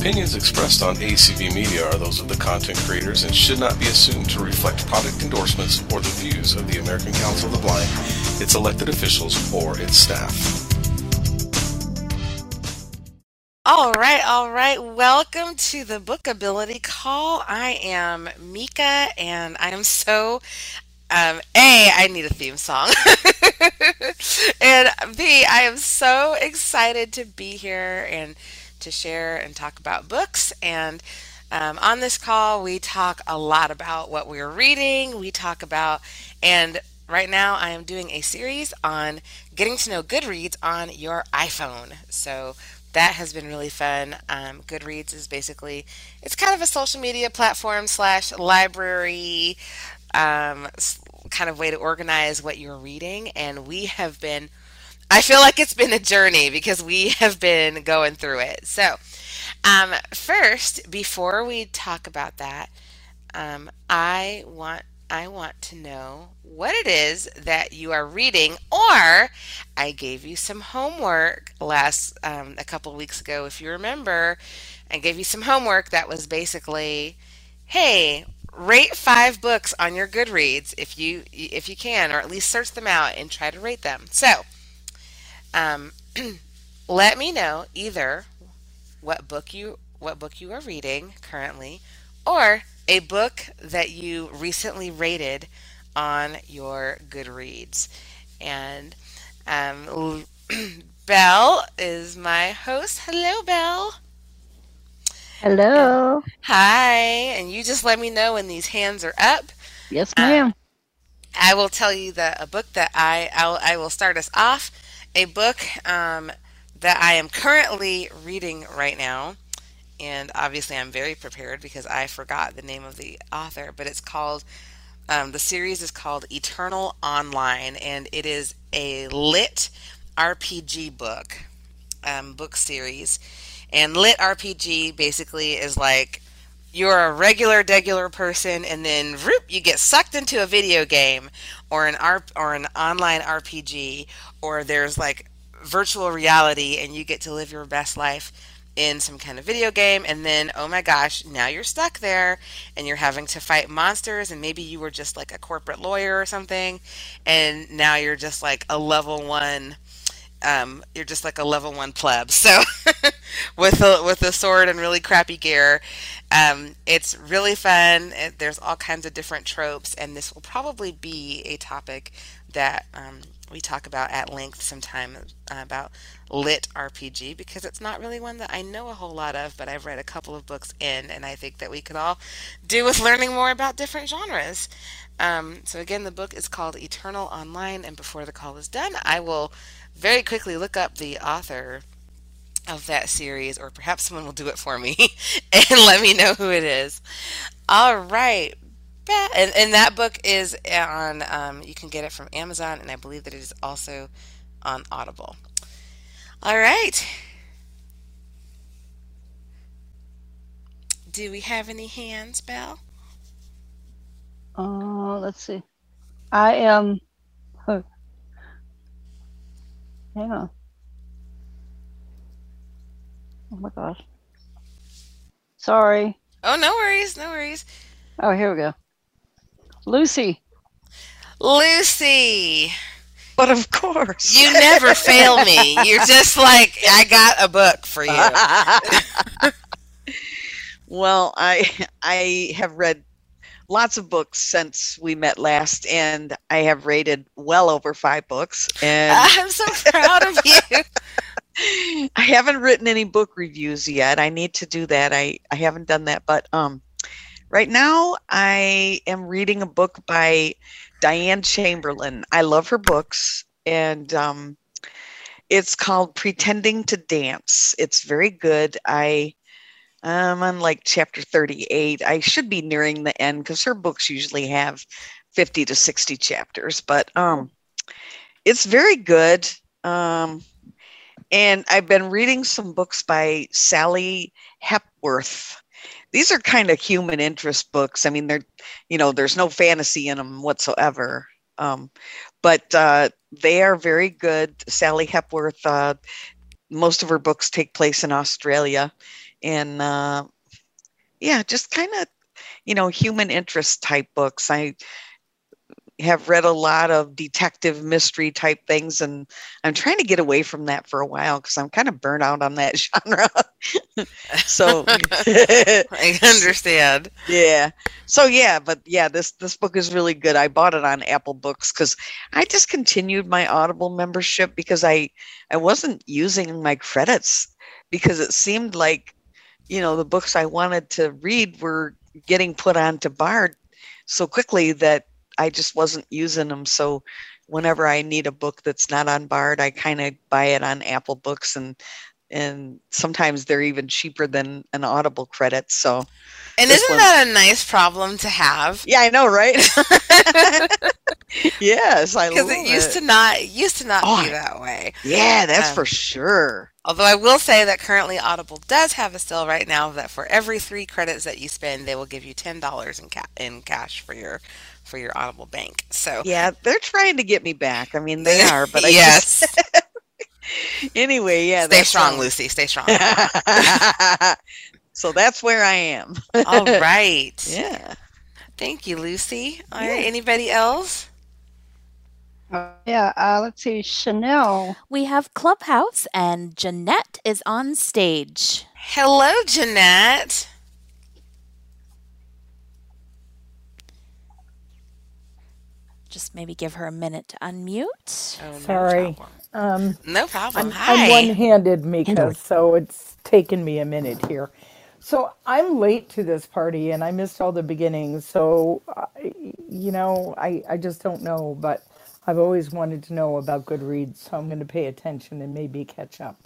opinions expressed on ACB Media are those of the content creators and should not be assumed to reflect product endorsements or the views of the American Council of the Blind, its elected officials, or its staff. All right, all right. Welcome to the Bookability Call. I am Mika, and I am so um, A, I need a theme song. and B, I am so excited to be here and to share and talk about books. And um, on this call, we talk a lot about what we're reading. We talk about, and right now I am doing a series on getting to know Goodreads on your iPhone. So that has been really fun. Um, Goodreads is basically it's kind of a social media platform slash library um, kind of way to organize what you're reading, and we have been I feel like it's been a journey because we have been going through it. So, um, first, before we talk about that, um, I want I want to know what it is that you are reading, or I gave you some homework last um, a couple weeks ago, if you remember. I gave you some homework that was basically, hey, rate five books on your Goodreads if you if you can, or at least search them out and try to rate them. So um, let me know either what book you what book you are reading currently, or a book that you recently rated on your Goodreads. And um, Belle is my host. Hello, Belle. Hello. Hi. And you just let me know when these hands are up. Yes, ma'am. Um, I will tell you that a book that I I'll, I will start us off a book um, that I am currently reading right now. And obviously, I'm very prepared because I forgot the name of the author, but it's called, um, the series is called Eternal Online, and it is a lit RPG book, um, book series. And lit RPG basically is like you're a regular degular person and then whoop, you get sucked into a video game or an ARP or an online RPG or there's like virtual reality and you get to live your best life in some kind of video game and then oh my gosh now you're stuck there and you're having to fight monsters and maybe you were just like a corporate lawyer or something and now you're just like a level 1 um, you're just like a level one pleb. So with a with a sword and really crappy gear, um, it's really fun. It, there's all kinds of different tropes, and this will probably be a topic that um, we talk about at length sometime uh, about lit RPG because it's not really one that I know a whole lot of, but I've read a couple of books in, and I think that we could all do with learning more about different genres. Um, so again, the book is called Eternal Online, and before the call is done, I will very quickly look up the author of that series, or perhaps someone will do it for me and let me know who it is. All right. And, and that book is on, um, you can get it from Amazon, and I believe that it is also on Audible. All right. Do we have any hands, Belle? Uh, let's see. I am. Oh, hang on. Oh my gosh. Sorry. Oh, no worries. No worries. Oh, here we go. Lucy. Lucy. But of course. You never fail me. You're just like, I got a book for you. well, I I have read lots of books since we met last, and I have rated well over five books. And I'm so proud of you. I haven't written any book reviews yet. I need to do that. I, I haven't done that, but um, right now I am reading a book by Diane Chamberlain. I love her books, and um, it's called Pretending to Dance. It's very good. I I'm on like chapter 38. I should be nearing the end because her books usually have 50 to 60 chapters, but um, it's very good. Um, and I've been reading some books by Sally Hepworth. These are kind of human interest books. I mean, they're, you know, there's no fantasy in them whatsoever. Um, but uh, they are very good. Sally Hepworth, uh, most of her books take place in Australia and uh, yeah, just kind of you know human interest type books. I have read a lot of detective mystery type things and i'm trying to get away from that for a while because i'm kind of burnt out on that genre so I understand. yeah so yeah but yeah this this book is really good i bought it on apple books because i discontinued my audible membership because i i wasn't using my credits because it seemed like you know the books i wanted to read were getting put onto bard so quickly that I just wasn't using them. So whenever I need a book that's not on Bard, I kind of buy it on Apple Books and and sometimes they're even cheaper than an Audible credit. So And isn't that a nice problem to have? Yeah, I know, right? yes, I Because it used to not it used to not Oh, be that way. Yeah, that's Um, for sure. Although I will say that currently Audible does have a sale right now that for every three credits that you spend, they will give you ten dollars in ca- in cash for your for your Audible bank. So Yeah, they're trying to get me back. I mean, they are, but I yes, just, anyway, yeah. stay that's strong, um, Lucy. Stay strong. so that's where I am. All right. Yeah. Thank you, Lucy. All Yeah. right. Anybody else? Uh, yeah, uh, let's see. Chanel. We have Clubhouse, and Jeanette is on stage. Hello, Jeanette. Just maybe give her a minute to unmute. Oh, no Sorry. problem. Um, No problem. I'm, Hi. I'm one-handed, Mika, so it's taken me a minute here. So I'm late to this party, and I missed all the beginnings. So, I, you know, I I just don't know, but I've always wanted to know about Goodreads, so I'm going to pay attention and maybe catch up.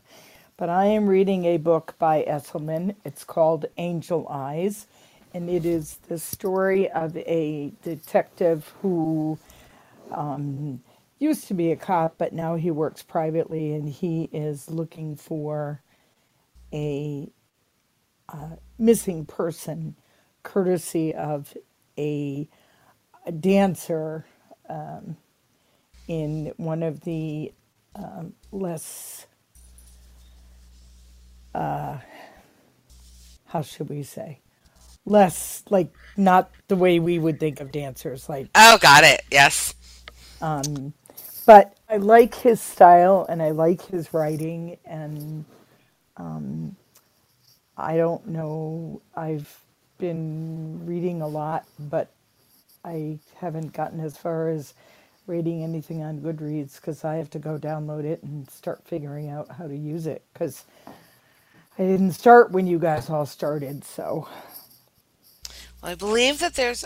But I am reading a book by Estleman. It's called Angel Eyes, and it is the story of a detective who used to be a cop, but now he works privately and he is looking for a missing person courtesy of a, a dancer um, in one of the um, less, uh, how should we say, less like not the way we would think of dancers, like Oh, got it. Yes. But I like his style and I like his writing and um, I don't know I've been reading a lot but I haven't gotten as far as reading anything on Goodreads because I have to go download it and start figuring out how to use it because I didn't start when you guys all started so. Well, I believe that there's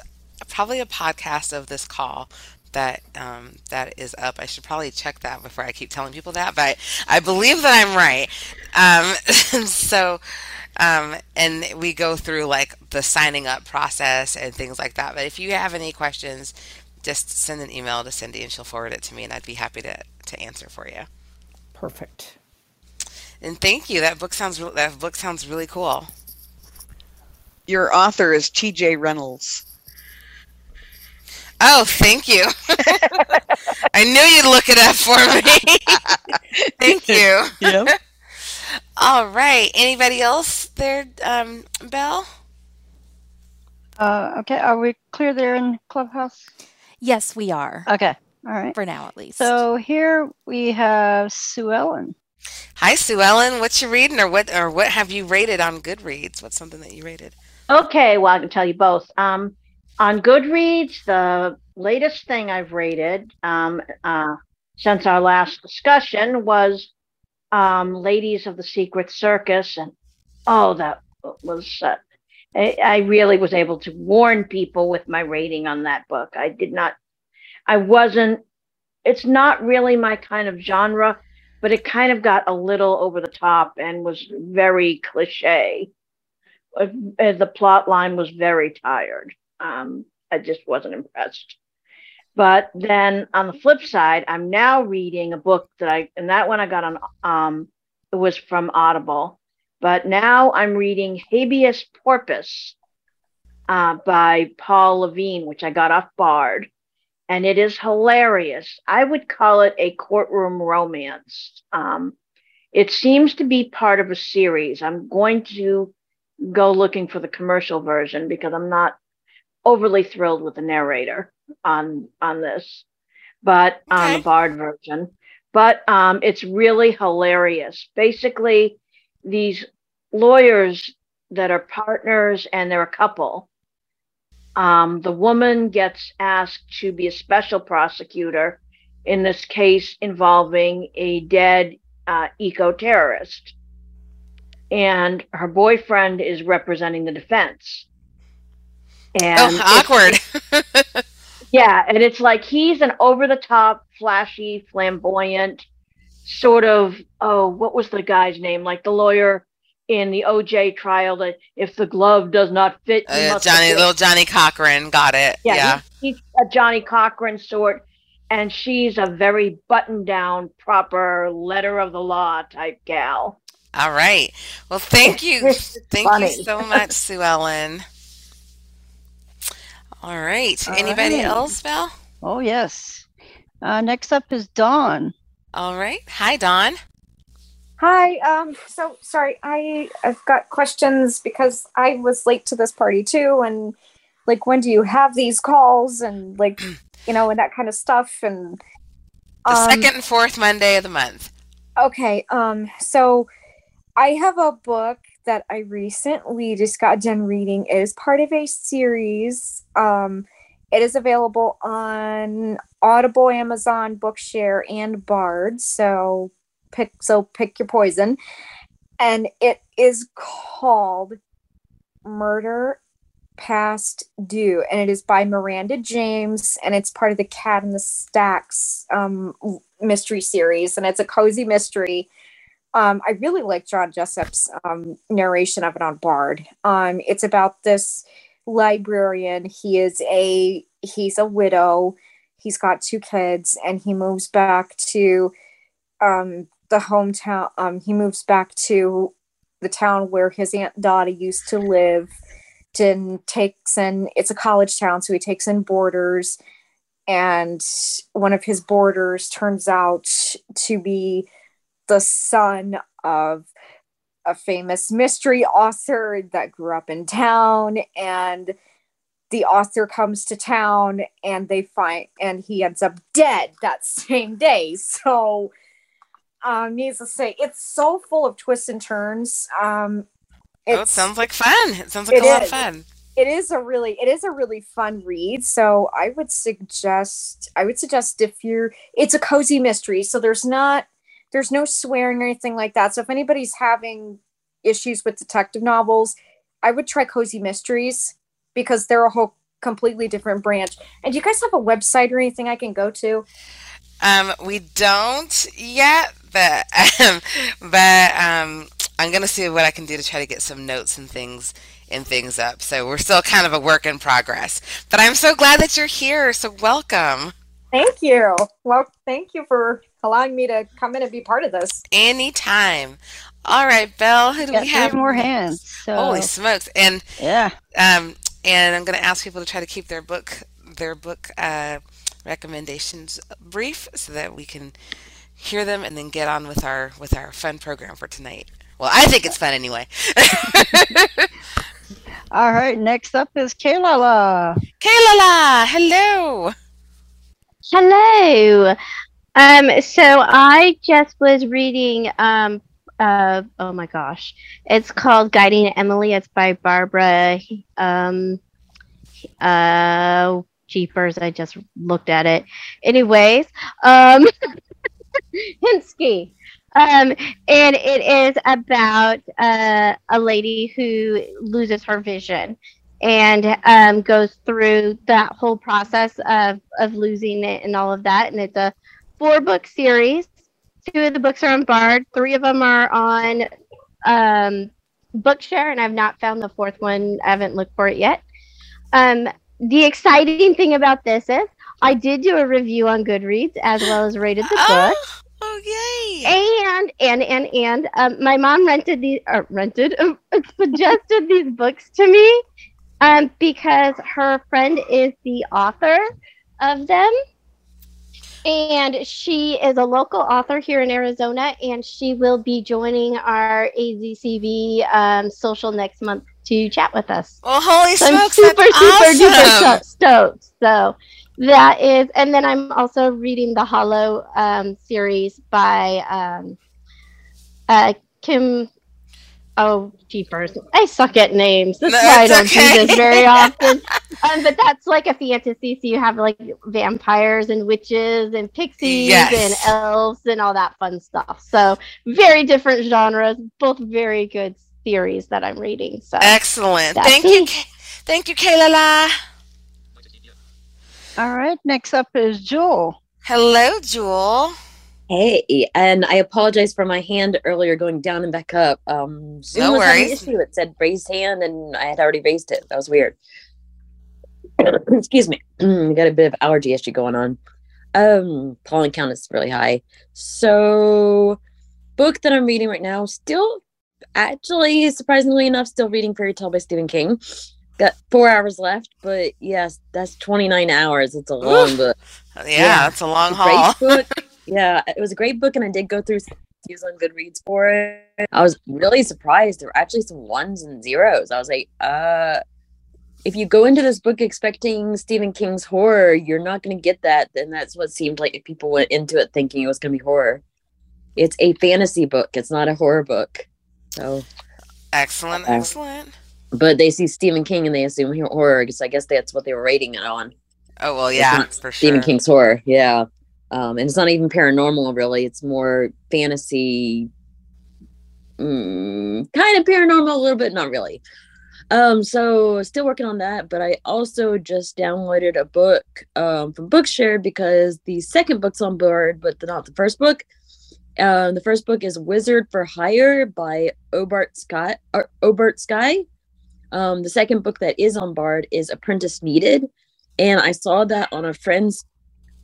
probably a podcast of this call that um, that is up. I should probably check that before I keep telling people that, but I believe that I'm right. Um, so, um, and we go through like the signing up process and things like that. But if you have any questions, just send an email to Cindy and she'll forward it to me, and I'd be happy to to answer for you. perfect. And thank you. That book sounds re- that book sounds really cool. Your author is T.J. Reynolds. Oh, thank you. I knew you'd look it up for me. thank you. Yep. All right. Anybody else there, um, Belle? Uh, okay, are we clear there in Clubhouse? Yes, we are, Okay, all right. for now at least. So here we have Sue Ellen. Hi, Sue Ellen. What you reading, or what, or what have you rated on Goodreads? What's something that you rated? Okay, well, I can tell you both. Um, on Goodreads, the latest thing I've rated um, uh, since our last discussion was um, Ladies of the Secret Circus. And oh, that was, uh, I, I really was able to warn people with my rating on that book. I did not, I wasn't, it's not really my kind of genre, but it kind of got a little over the top and was very cliche uh, uh, the plot line was very tired. Um, I just wasn't impressed. But then on the flip side, I'm now reading a book that I, and that one I got on, um, it was from Audible. But now I'm reading Habeas Corpus uh, by Paul Levine, which I got off Bard. And it is hilarious. I would call it a courtroom romance. Um, it seems to be part of a series. I'm going to go looking for the commercial version because I'm not overly thrilled with the narrator on on this, but on the Bard version. But um, it's really hilarious. Basically, these lawyers that are partners and they're a couple. Um, the woman gets asked to be a special prosecutor in this case involving a dead uh, eco terrorist. And her boyfriend is representing the defense. And oh, awkward. yeah, and it's like he's an over the top, flashy, flamboyant sort of oh, what was the guy's name? Like the lawyer in the OJ trial that if the glove does not fit, Uh, Johnny, little Johnnie Cochran, got it. yeah, Yeah. He's, he's a Johnnie Cochran sort, and she's a very buttoned down, proper letter of the law type gal. All right. Well, thank you. Thank funny. you so much, Sue Ellen. All right. All Anybody right. else, Val? Oh, yes. Uh, next up is Dawn. All right. Hi, Dawn. Hi. Um. So sorry. I I've got questions because I was late to this party too, and like when do you have these calls and like you know and that kind of stuff and The um, second and fourth Monday of the month. Okay. Um. So I have a book that I recently just got done reading. It is part of a series. Um. It is available on Audible, Amazon, Bookshare, and Bard. So pick so pick your poison. And it is called Murder Past Due, and it is by Miranda James, and it's part of the Cat in the Stacks um, mystery series, and it's a cozy mystery. Um, I really like John Jessup's um, narration of it on Bard. Um, it's about this librarian. He is a he's a widow. He's got two kids, and he moves back to um, the hometown. Um, he moves back to the town where his aunt Dottie used to live. And takes in it's a college town, so he takes in boarders, and one of his boarders turns out to be the son of a famous mystery author that grew up in town and the author comes to town and they find and he ends up dead that same day so um needless to say it's so full of twists and turns um Oh, it sounds like fun. It sounds like It a lot of fun. it is a really it is a really fun read so i would suggest i would suggest if you're it's a cozy mystery so there's not there's no swearing or anything like that so if anybody's having issues with detective novels i would try cozy mysteries because they're a whole completely different branch and do you guys have a website or anything i can go to Um, we don't yet, but um, but um, I'm gonna see what I can do to try to get some notes and things and things up. So we're still kind of a work in progress. But I'm so glad that you're here. So welcome. thank you well thank you for allowing me to come in and be part of this Anytime. All right, Belle. Who do Got we have? more hands. So, Holy smokes! And yeah. um, and I'm gonna ask people to try to keep their book their book uh, recommendations brief so that we can hear them and then get on with our with our fun program for tonight. Well, I think it's fun anyway. All right. Next up is Kaylala. Kaylala, hello. Hello. Um, so I just was reading um uh oh my gosh. It's called Guiding Emily. It's by Barbara um uh Jeepers. I just looked at it. Anyways, um Hinske. Um, and it is about uh, a lady who loses her vision and um, goes through that whole process of, of losing it and all of that. And it's a four book series. Two of the books are on Bard, three of them are on um, Bookshare, and I've not found the fourth one. I haven't looked for it yet. Um, the exciting thing about this is I did do a review on Goodreads as well as rated the book. Oh, yay. And and and and um, my mom rented these or rented suggested these books to me um, because her friend is the author of them, And she is a local author here in Arizona, and she will be joining our AZCB um, social next month to chat with us. Well, holy So I'm smokes, super, that's super duper awesome. sto- stoked. So that is, and then I'm also reading the Hollow um, series by um, uh, Kim. Oh, jeepers! I suck at names. That's No, why I don't okay. do this very often. um, but that's like a fantasy, so you have like vampires and witches and pixies Yes. and elves and all that fun stuff. So very different genres, both very good series that I'm reading. So Excellent. That's Thank you. Thank you, Kayla. All right, next up is Jewel. Hello, Jewel. Hey, and I apologize for my hand earlier going down and back up. Um, Zoom No was having an issue. It said raised hand, and I had already raised it. That was weird. Excuse me. I got a bit of allergy issue going on. Um, pollen count is really high. So, book that I'm reading right now, still actually surprisingly enough, still reading Fairy Tale by Stephen King. Got four hours left, but yes, that's 29 hours. It's a long Oof. book. Yeah, long It's a great haul. book. Yeah, it was a great book, and I did go through some reviews on Goodreads for it. I was really surprised. There were actually some ones and zeros. I was like, uh, if you go into this book expecting Stephen King's horror, you're not going to get that. Then that's what seemed like people went into it thinking it was going to be horror. It's a fantasy book. It's not a horror book. So, Excellent, Uh, excellent. but they see Stephen King and they assume horror because I guess that's what they were rating it on. Oh well, yeah, for Stephen sure. King's horror, yeah. Um, and it's not even paranormal, really. It's more fantasy, mm, kind of paranormal, a little bit, not really. Um, so still working on that, but I also just downloaded a book um, from Bookshare because the second book's on Bard, but not the first book. Um, the first book is Wizard for Hire by Obert Scott or Obert Skye. Um, the second book that is on Bard is Apprentice Needed, and I saw that on a friend's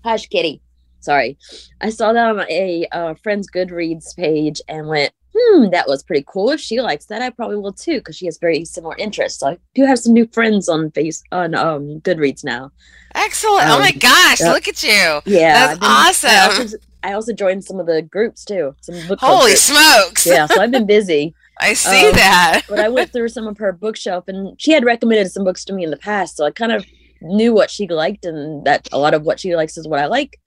Hush, kitty. Sorry. I saw that on a uh, friend's Goodreads page and went, hmm, that was pretty cool. If she likes that, I probably will too, because she has very similar interests. So I do have some new friends on face on um Goodreads now. Excellent. oh my Um, gosh, yep. look at you. Yeah, That's been- I awesome. also, I also joined some of the groups too. Some book Holy groups. smokes. Yeah, so I've been busy. I see Um, that. but I went through some of her bookshelf, and she had recommended some books to me in the past, so I kind of knew what she liked, and that a lot of what she likes is what I like.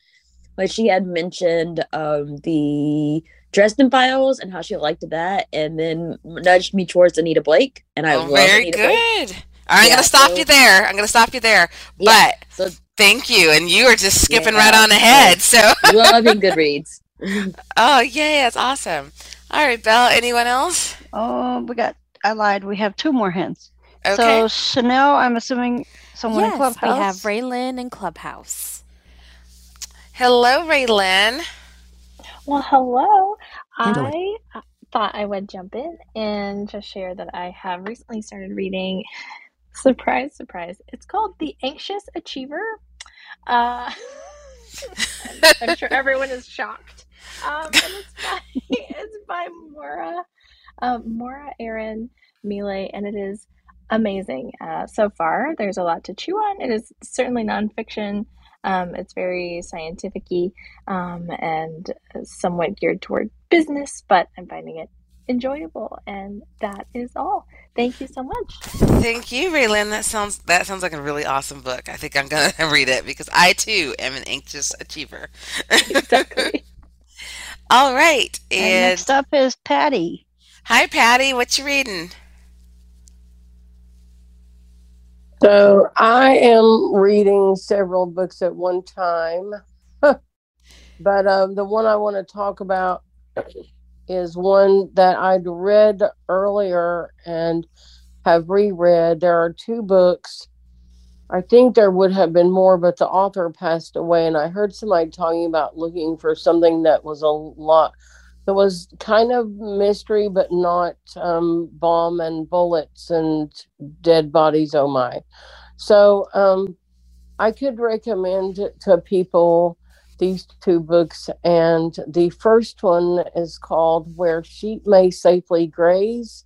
But she had mentioned um, the Dresden Files and how she liked that, and then nudged me towards Anita Blake, and I Oh, love very Anita good. All right, I'm Yeah, gonna stop so- you there. I'm gonna stop you there. Yeah, But so thank you, and you are just skipping Yeah, right on so- ahead. So, loving Goodreads. oh yeah, that's awesome. All right, Belle. Anyone else? Oh, we got. I lied. We have two more hints. Okay. So Chanel, I'm assuming someone in yes, Clubhouse. we have Raylan in Clubhouse. Hello, Raylan. Well, hello. Hello. I uh, thought I would jump in and just share that I have recently started reading. Surprise, surprise. It's called The Anxious Achiever. Uh, I'm sure everyone is shocked. Um, and it's by it's by Morra, um, Mora Aaron Mile, and it is amazing uh, so far. There's a lot to chew on. It is certainly nonfiction. Um, it's very scientific-y um, and somewhat geared toward business, but I'm finding it enjoyable, and that is all. Thank you so much. Thank you, Raylan. That sounds that sounds like a really awesome book. I think I'm gonna read it because I too am an anxious achiever. Exactly. All right, and and next up is Patty. hi, Patty. What you reading? So I am reading several books at one time. but um, the one I want to talk about is one that I'd read earlier and have reread. There are two books. I think there would have been more, but the author passed away. And I heard somebody talking about looking for something that was a lot, that was kind of mystery, but not um, bomb and bullets and dead bodies. Oh my. So um, I could recommend to people these two books. And the first one is called Where Sheep May Safely Graze.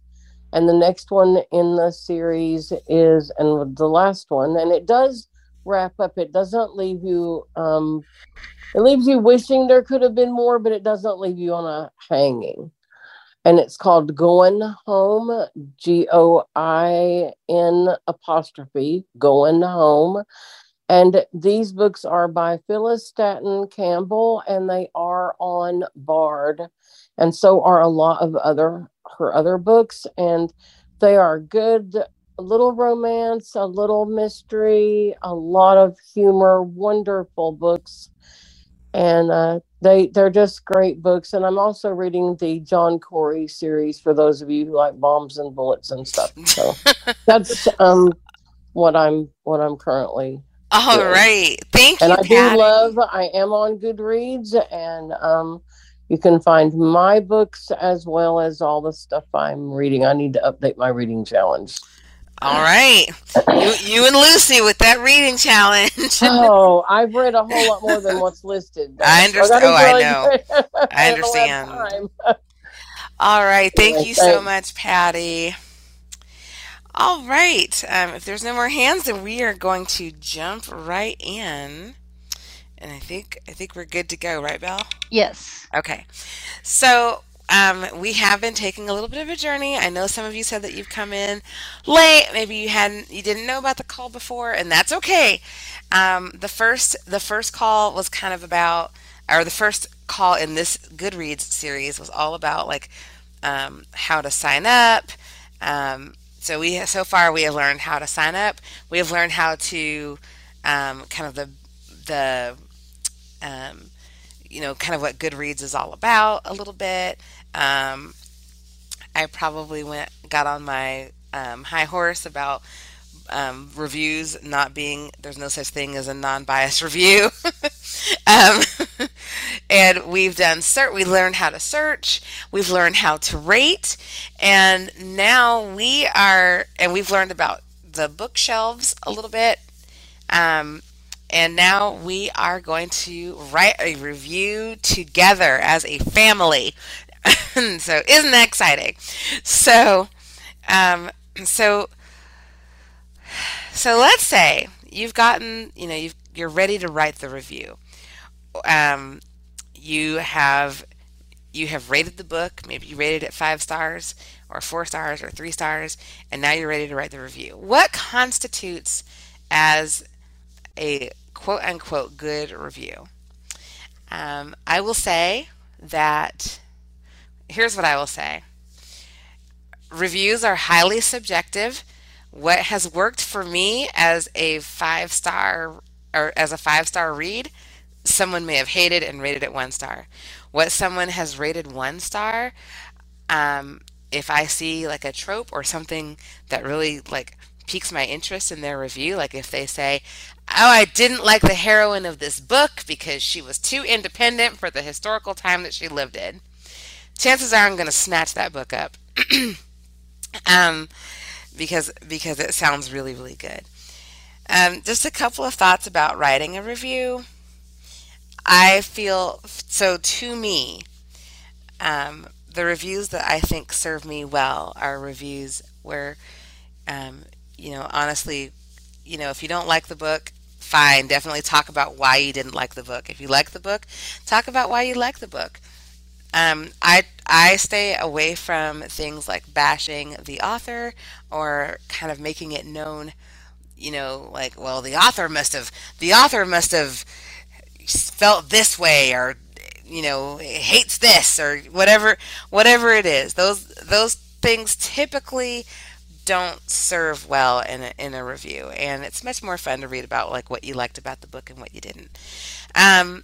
And the next one in the series is, and the last one, and it does wrap up. It doesn't leave you. Um, it leaves you wishing there could have been more, but it doesn't leave you on a hanging. And it's called Going Home, G O I N apostrophe, Going Home. And these books are by Phyllis Staton Campbell, and they are on Bard, and so are a lot of other her other books. And they are good, a little romance, a little mystery, a lot of humor, wonderful books, and uh, they they're just great books. And I'm also reading the John Corey series for those of you who like bombs and bullets and stuff. So that's um what I'm what I'm currently All doing. right. Thank And you, And I do love, I am on Goodreads, and um, you can find my books as well as all the stuff I'm reading. I need to update my reading challenge. All right. You, you and Lucy with that reading challenge. Oh, I've read a whole lot more than what's listed. though. I understand. Oh, I know. I understand. All right. Thank Anyway, you so much, Patty. All right. Um, if there's no more hands, then we are going to jump right in. And I think I think we're good to go, right, Belle? Yes. Okay. So um, we have been taking a little bit of a journey. I know some of you said that you've come in late. Maybe you hadn't, you didn't know about the call before, and that's okay. Um, the first, the first call was kind of about, or the first call in this Goodreads series was all about like um, how to sign up. Um, so we so far we have learned how to sign up. We have learned how to um, kind of the the um, you know, kind of what Goodreads is all about a little bit. Um, I probably went got on my um, high horse about um, reviews not being there's no such thing as a non-biased review. um, and we've done search. We learned how to search. We've learned how to rate, and now we are and we've learned about the bookshelves a little bit. Um, and now we are going to write a review together as a family. so isn't that exciting? So, um, so, so let's say you've gotten, you know, you've, you're ready to write the review. Um, you have you have rated the book. Maybe you rated it five stars, or four stars, or three stars, and now you're ready to write the review. What constitutes as a quote unquote good review? Um, I will say that here's what I will say reviews are highly subjective. What has worked for me as a five star or as a five star read, someone may have hated and rated it one star. What someone has rated one star, um, if I see like a trope or something that really like piques my interest in their review, like if they say, "Oh, I didn't like the heroine of this book because she was too independent for the historical time that she lived in," chances are I'm going to snatch that book up, um, because because it sounds really really good. Um, just a couple of thoughts about writing a review. I feel so to me, um, the reviews that I think serve me well are reviews where, um, you know, honestly, you know, if you don't like the book, fine, definitely talk about why you didn't like the book. If you like the book, talk about why you like the book. Um, I I stay away from things like bashing the author or kind of making it known, you know, like well the author must have the author must have felt this way or you know hates this or whatever whatever it is. Those those things typically don't serve well in a, in a review. And it's much more fun to read about like what you liked about the book and what you didn't. Um,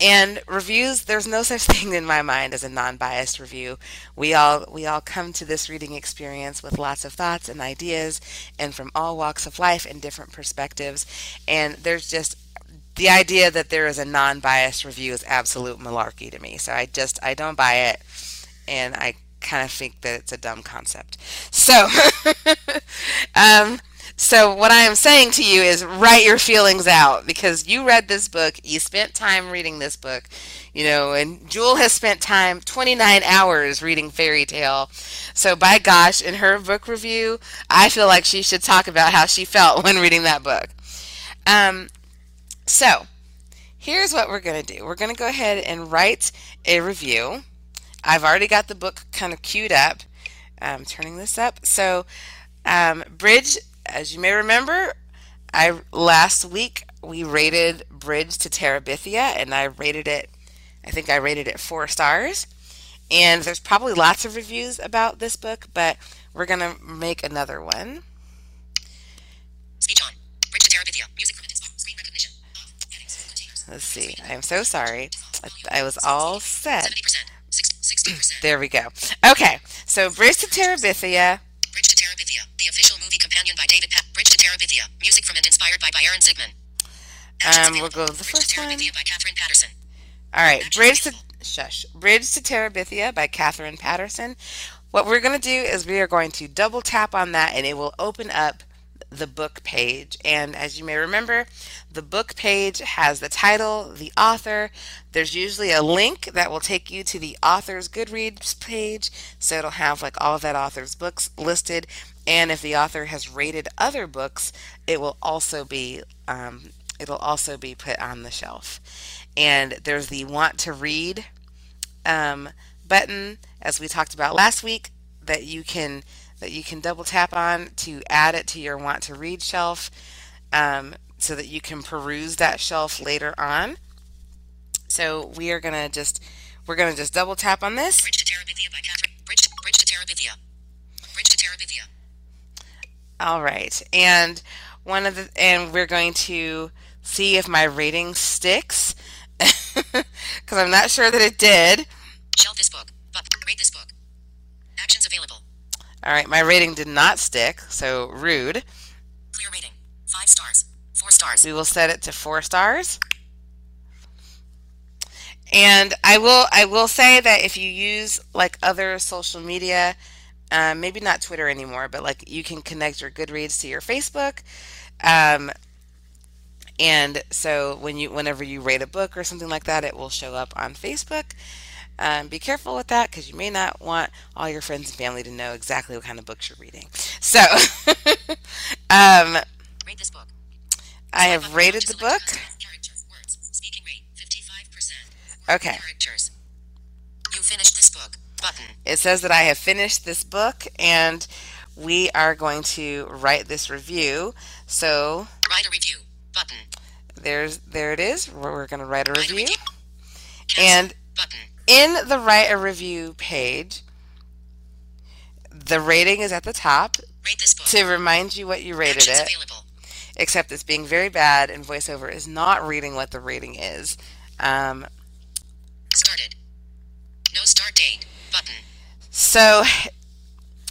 and reviews there's no such thing in my mind as a non-biased review we all we all come to this reading experience with lots of thoughts and ideas and from all walks of life and different perspectives and there's just the idea that there is a non-biased review is absolute malarkey to me. So I just I don't buy it, and I kind of think that it's a dumb concept. So, um, so what I am saying to you is write your feelings out because you read this book, you spent time reading this book, you know, and Jewel has spent time 29 hours reading Fairy Tale. So by gosh, in her book review, I feel like she should talk about how she felt when reading that book. Um, so here's what we're going to do. We're going to go ahead and write a review. I've already got the book kind of queued up. I'm turning this up. So, um, Bridge, as you may remember, I last week we rated Bridge to Terabithia, and I rated it. I think I rated it four stars. And there's probably lots of reviews about this book, but we're gonna make another one. Speech on. Bridge to Terabithia. Music from screen recognition. Let's see. I'm so sorry. I, was all set. 60%. There we go. Okay, so Bridge to Terabithia. Bridge to Terabithia, the official movie companion by David Pat. Bridge to Terabithia, music from and inspired by, by Aaron Zigman. Um, we'll go to the Bridge first to one. by Katherine Paterson. All right, Bridge to shush. Bridge to Terabithia by Katherine Paterson. What we're going to do is we are going to double tap on that and it will open up the book page. And as you may remember, the book page has the title, the author. There's usually a link that will take you to the author's Goodreads page. So it'll have like all of that author's books listed. And if the author has rated other books, it will also be um, it'll also be put on the shelf. And there's the want to read um, button, as we talked about last week, that you can that you can double tap on to add it to your want to read shelf um, so that you can peruse that shelf later on. So we are gonna just we're gonna just double tap on this. Bridge to Terabithia by Katherine. Bridge to, Bridge to Terabithia. Bridge to Terabithia. All right, and one of the and we're going to see if my rating sticks because I'm not sure that it did. Shelf this book. But rate this book. Actions available. All right, my rating did not stick, so rude. Clear rating. Five stars. Four stars. We will set it to four stars. And I will I will say that if you use like other social media, um, maybe not Twitter anymore, but like you can connect your Goodreads to your Facebook. Um, and so when you whenever you rate a book or something like that, it will show up on Facebook. Um, be careful with that because you may not want all your friends and family to know exactly what kind of books you're reading. So, um, rate this book. I have rated the book. Okay. You finished this book. Button. It says that I have finished this book and we are going to write this review. So write a review button. There's there it is. We're going to write a review. Write a review. And button in the write a review page, the rating is at the top to remind you what you rated Actions it. Available. Except it's being very bad, and VoiceOver is not reading what the rating is. Um, Started. No start date button. So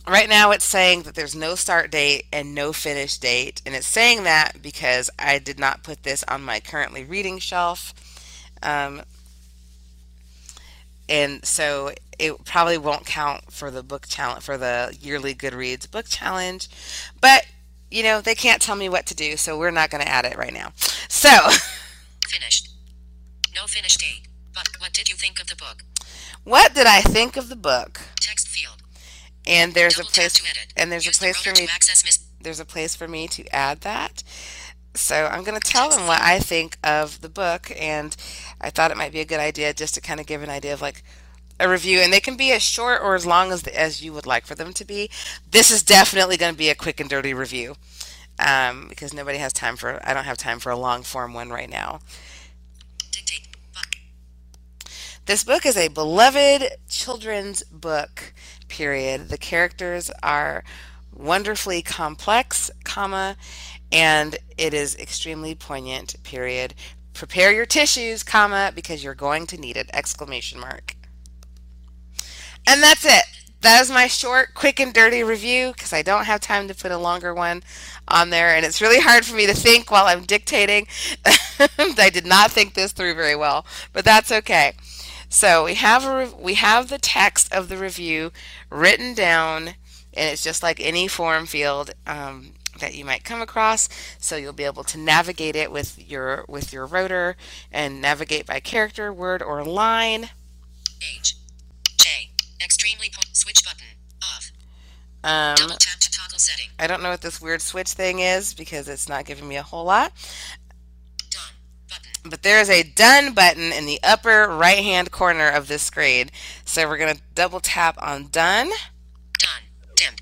right now it's saying that there's no start date and no finish date, and it's saying that because I did not put this on my currently reading shelf. Um, and so it probably won't count for the book challenge for the yearly Goodreads book challenge. But you know they can't tell me what to do, so we're not going to add it right now. So finished. No finish date. But what did you think of the book? What did I think of the book? Text field. And there's Double a place and there's Use a place for me. There's a place for me to add that. So I'm going to tell them what I think of the book, and I thought it might be a good idea just to kind of give an idea of like a review, and they can be as short or as long as as you would like for them to be. This is definitely going to be a quick and dirty review um, because nobody has time for. I don't have time for a long form one right now. This book is a beloved children's book. Period. The characters are wonderfully complex, comma, and it is extremely poignant period prepare your tissues comma because you're going to need it exclamation mark and that's it that is my short quick and dirty review because i don't have time to put a longer one on there and it's really hard for me to think while i'm dictating i did not think this through very well but that's okay so we have a we have the text of the review written down and it's just like any form field um, that you might come across so you'll be able to navigate it with your with your rotor and navigate by character word or line H J extremely switch button off Um, Double tap to toggle setting. I don't know what this weird switch thing is because it's not giving me a whole lot. But there is a done button in the upper right hand corner of this screen. So we're going to double tap on done. Done. Dimmed.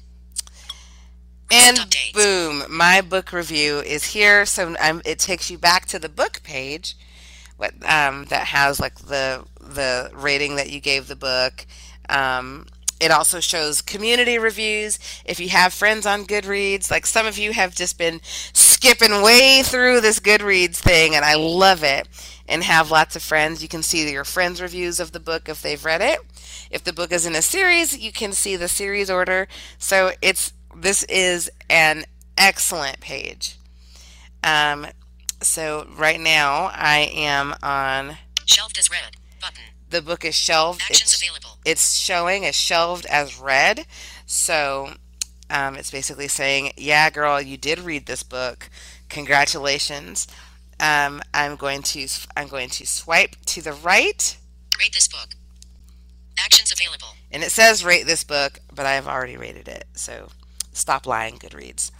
And boom, my book review is here. So um, it takes you back to the book page, what um, that has like the the rating that you gave the book. Um, it also shows community reviews. If you have friends on Goodreads, like some of you have just been skipping way through this Goodreads thing, and I love it. And have lots of friends. You can see your friends' reviews of the book if they've read it. If the book is in a series, you can see the series order. So it's this is an excellent page. Um, so right now I am on. Button. The book is shelved. Actions It's, available. it's showing as shelved as read. So um, it's basically saying, yeah, girl, you did read this book. Congratulations. Um, I'm going to I'm going to swipe to the right, Rate this book. Actions available. and it says rate this book, but I have already rated it. So stop lying, Goodreads.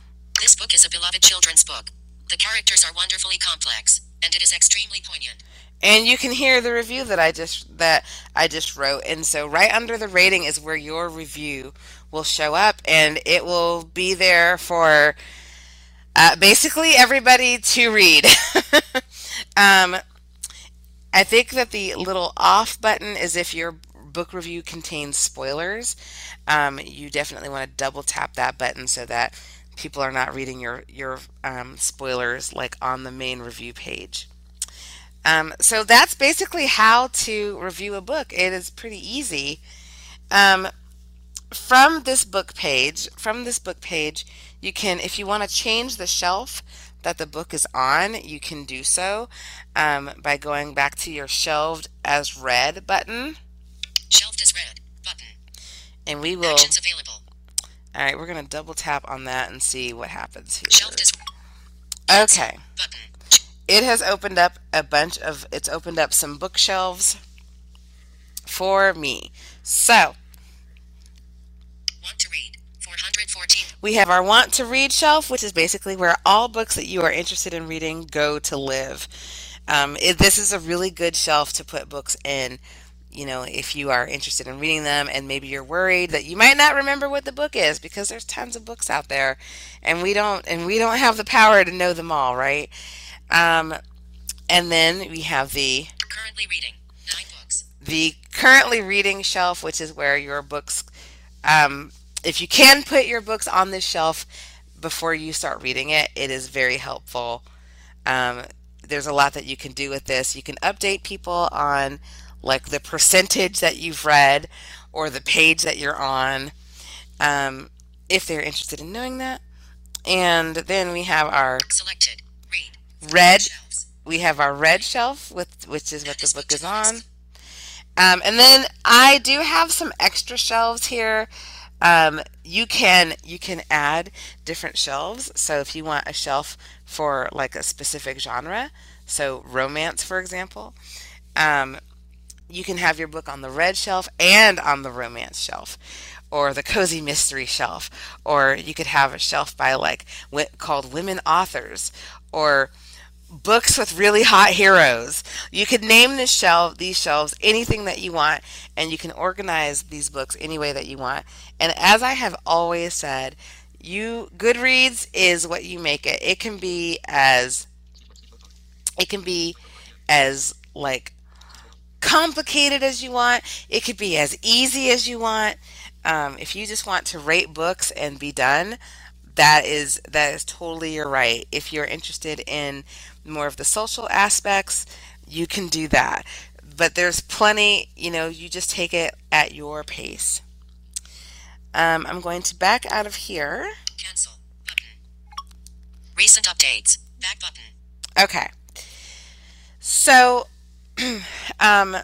This book is a beloved children's book. The characters are wonderfully complex, and it is extremely poignant. And you can hear the review that I just that I just wrote. And so right under the rating is where your review will show up and it will be there for uh, basically everybody to read. um, I think that the little off button is if your book review contains spoilers. Um, you definitely want to double tap that button so that people are not reading your your um, spoilers like on the main review page. Um, so that's basically how to review a book. It is pretty easy. Um, from this book page, from this book page, you can, if you want to change the shelf that the book is on, you can do so um, by going back to your shelved as read button, Shelved as read. Button. and we will. Actions available. All right, we're going to double tap on that and see what happens here. Shelved as Okay. button. It has opened up a bunch of, it's opened up some bookshelves for me. So, Want to read. 414. we have our want to read shelf, which is basically where all books that you are interested in reading go to live. Um, it, this is a really good shelf to put books in. You know, if you are interested in reading them and maybe you're worried that you might not remember what the book is because there's tons of books out there and we don't and we don't have the power to know them all, right? Um, and then we have the Currently reading. Nine books. the currently reading shelf, which is where your books, um, if you can put your books on this shelf before you start reading it, it is very helpful. Um, there's a lot that you can do with this. You can update people on like the percentage that you've read or the page that you're on um, if they're interested in knowing that. And then we have our Selected. Read we have our read shelf with which is what the book is on. Um, and then i do have some extra shelves here. Um, you can you can add different shelves. So if you want a shelf for like a specific genre so romance for example um, you can have your book on the read shelf and on the romance shelf or the cozy mystery shelf or you could have a shelf by like called women authors or books with really hot heroes. You could name this shelf, these shelves, anything that you want, and you can organize these books any way that you want. And as I have always said, you Goodreads is what you make it. It can be as it can be as like complicated as you want. It could be as easy as you want. Um, if you just want to rate books and be done, that is that is totally your right. If you're interested in more of the social aspects, you can do that. But there's plenty, you know, you just take it at your pace. Um, I'm going to back out of here. Cancel. Button. Recent updates. Back button. Okay. So, um,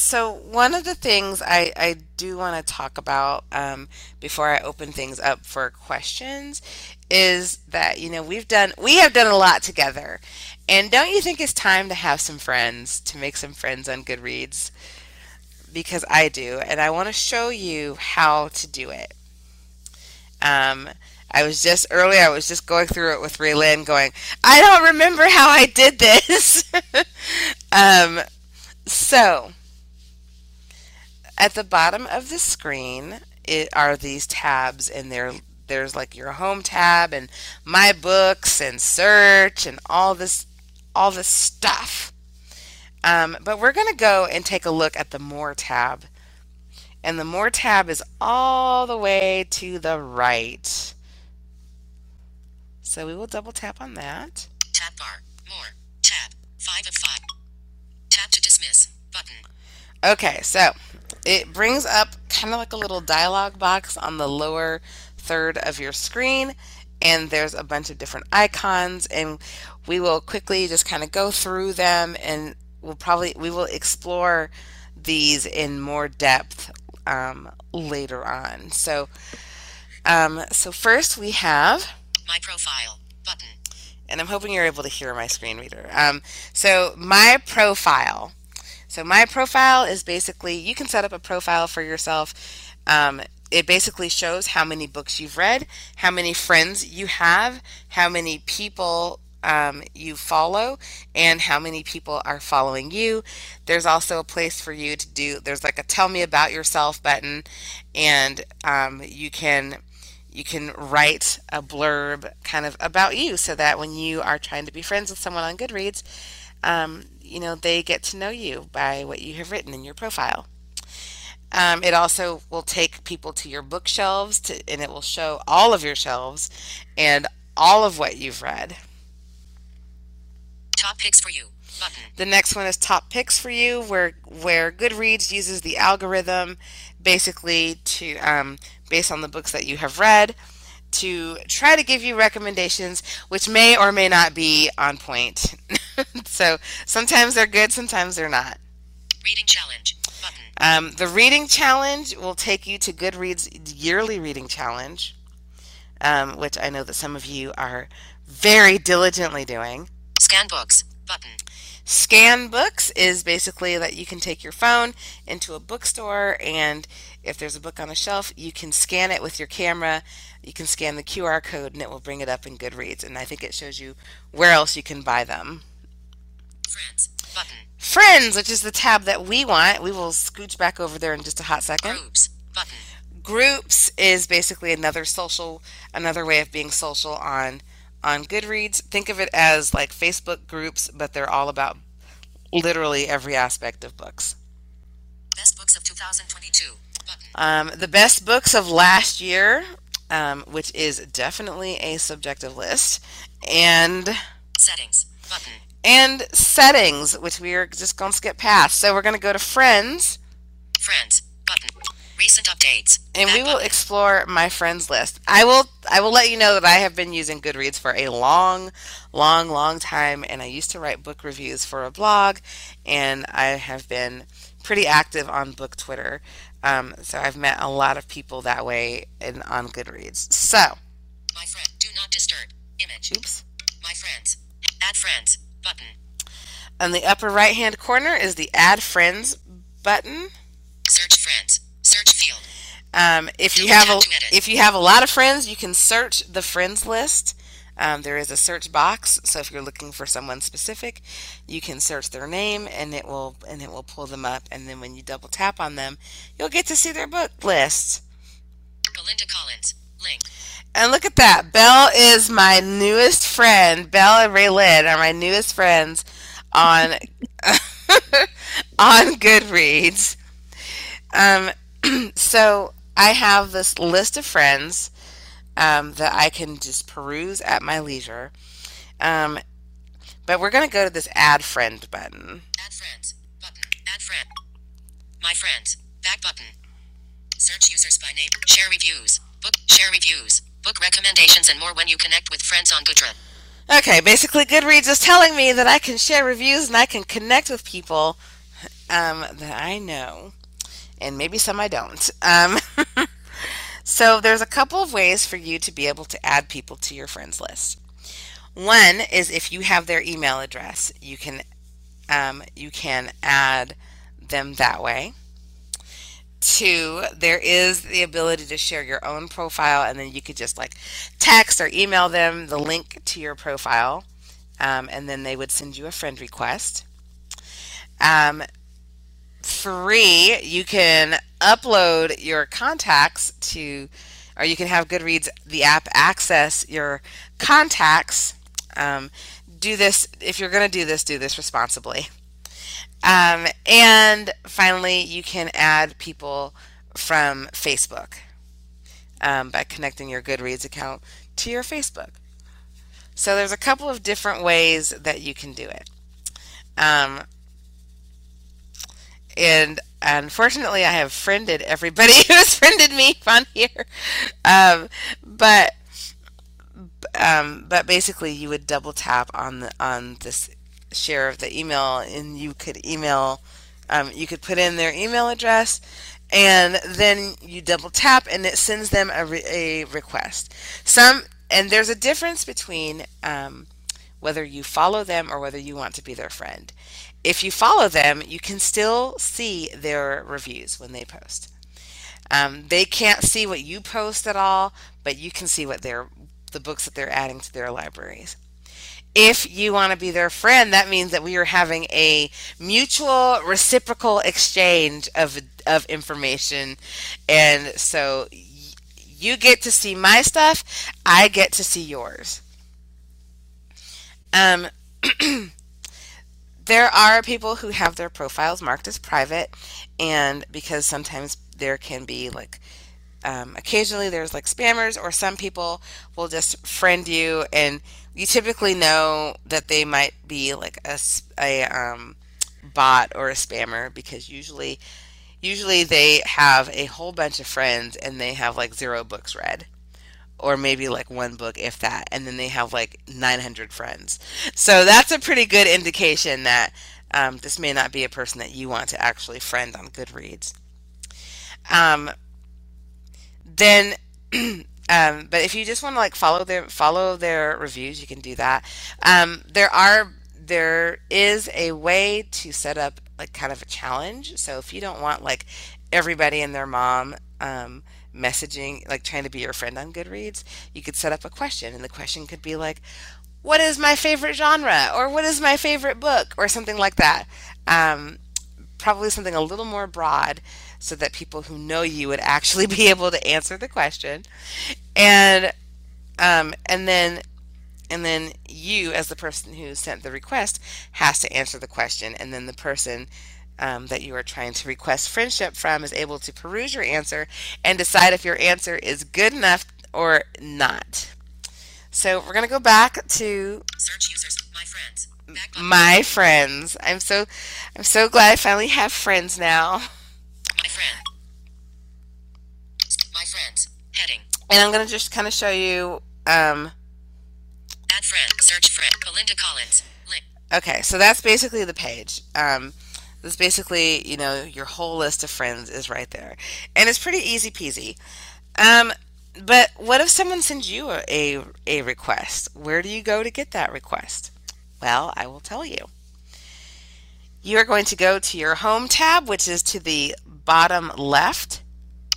so one of the things I, I do want to talk about um, before I open things up for questions is that you know we've done we have done a lot together, and don't you think it's time to have some friends to make some friends on Goodreads? Because I do, and I want to show you how to do it. Um, I was just earlier. I was just going through it with Raylyn, going, I don't remember how I did this. um, so at the bottom of the screen it are these tabs, and there there's like your home tab and my books and search and all this all this stuff. Um, but we're going to go and take a look at the More tab. And the More tab is all the way to the right. So we will double tap on that. Tab bar. More. Tab. 5 of 5. Tap to dismiss. Button. Okay, so it brings up kind of like a little dialog box on the lower third of your screen and there's a bunch of different icons and we will quickly just kind of go through them and we'll probably we will explore these in more depth um, later on so um, so first we have My profile. Button. and I'm hoping you're able to hear my screen reader. Um, so my profile. So my profile is basically you can set up a profile for yourself. Um, it basically shows how many books you've read, how many friends you have, how many people um, you follow, and how many people are following you. There's also a place for you to do. There's like a "Tell me about yourself" button, and um, you can you can write a blurb kind of about you so that when you are trying to be friends with someone on Goodreads, um, you know, they get to know you by what you have written in your profile. Um, it also will take people to your bookshelves to, and it will show all of your shelves and all of what you've read. Top picks for you. Button. The next one is top picks for you, where where Goodreads uses the algorithm basically to um, based on the books that you have read to try to give you recommendations which may or may not be on point. so sometimes they're good, sometimes they're not. Reading challenge. Button. Um, the reading challenge will take you to Goodreads yearly reading challenge, um, which I know that some of you are very diligently doing. Scan books. Button. Scan books is basically that you can take your phone into a bookstore and if there's a book on the shelf, you can scan it with your camera. You can scan the QR code and it will bring it up in Goodreads. And I think it shows you where else you can buy them. Friends. Button. Friends, which is the tab that we want. We will scooch back over there in just a hot second. Groups. Button. Groups is basically another social, another way of being social on on Goodreads. Think of it as like Facebook groups, but they're all about literally every aspect of books. Best books of 2022. Button. Um, the best books of last year, um, which is definitely a subjective list, and Settings. Button. and settings, which we are just going to skip past. So we're going to go to friends, Friends. Button. Recent updates. and we will button. explore my friends list. I will I will let you know that I have been using Goodreads for a long, long, long time, and I used to write book reviews for a blog, and I have been pretty active on book Twitter. Um, so I've met a lot of people that way in, on Goodreads. So, My friend. Do not disturb. Image. oops. My friends. Add friends. Button. On the upper right hand corner is the Add Friends button. Search friends. Search field. Um, if you have a if you have a lot of friends, you can search the friends list. Um, there is a search box, so if you're looking for someone specific, you can search their name, and it will and it will pull them up. And then when you double tap on them, you'll get to see their book list. Belinda Collins. Link. And look at that, Belle is my newest friend. Belle and Raylyn are my newest friends on on Goodreads. Um, so I have this list of friends um, that I can just peruse at my leisure. Um, but we're going to go to this add friend button. Add friends. Button. Add friend. My friends. Back button. Search users by name. Share reviews. Book. Share reviews. Book recommendations and more when you connect with friends on Goodreads. Okay, basically, Goodreads is telling me that I can share reviews and I can connect with people um, that I know, and maybe some I don't. Um, so, there's a couple of ways for you to be able to add people to your friends list. One is if you have their email address, you can um, you can add them that way. two, there is the ability to share your own profile, and then you could just like text or email them the link to your profile, um, and then they would send you a friend request. Um, three, you can upload your contacts to, or you can have Goodreads, the app, access your contacts. Um, do this, if you're going to do this, do this responsibly. Um, and finally, you can add people from Facebook um, by connecting your Goodreads account to your Facebook. So there's a couple of different ways that you can do it. Um, and unfortunately, I have friended everybody who has friended me on here. Um, but um, but basically, you would double tap on the on this share of the email, and you could email. Um, you could put in their email address, and then you double tap, and it sends them a, re- a request. Some and there's a difference between um, whether you follow them or whether you want to be their friend. If you follow them, you can still see their reviews when they post. Um, they can't see what you post at all, but you can see what they're the books that they're adding to their libraries. If you want to be their friend, that means that we are having a mutual reciprocal exchange of of information, and so you get to see my stuff, I get to see yours. Um, there are people who have their profiles marked as private, and because sometimes there can be like um, occasionally there's like spammers or some people will just friend you and you typically know that they might be like a, a um, bot or a spammer because usually usually they have a whole bunch of friends and they have like zero books read or maybe like one book if that and then they have like 900 friends. So that's a pretty good indication that um, this may not be a person that you want to actually friend on goodreads. Um, then um, but if you just want to like follow their follow their reviews you can do that. Um, there are there is a way to set up like kind of a challenge. So if you don't want like everybody and their mom um, messaging like trying to be your friend on goodreads you could set up a question and the question could be like what is my favorite genre? Or what is my favorite book? Or something like that. Um, probably something a little more broad so that people who know you would actually be able to answer the question. And um, and then and then you as the person who sent the request has to answer the question and then the person um, that you are trying to request friendship from is able to peruse your answer and decide if your answer is good enough or not so we're going to go back to Search users, my friends. My friends i'm so i'm so glad i finally have friends now My friend. My friends. Heading. and i'm going to just kind of show you um, Add friend. Search friend. Belinda Collins. Link. Okay, so that's basically the page. Um, that's basically, you know, your whole list of friends is right there. And it's pretty easy peasy. Um, but what if someone sends you a, a, a request? Where do you go to get that request? Well, I will tell you. You are going to go to your home tab, which is to the bottom left.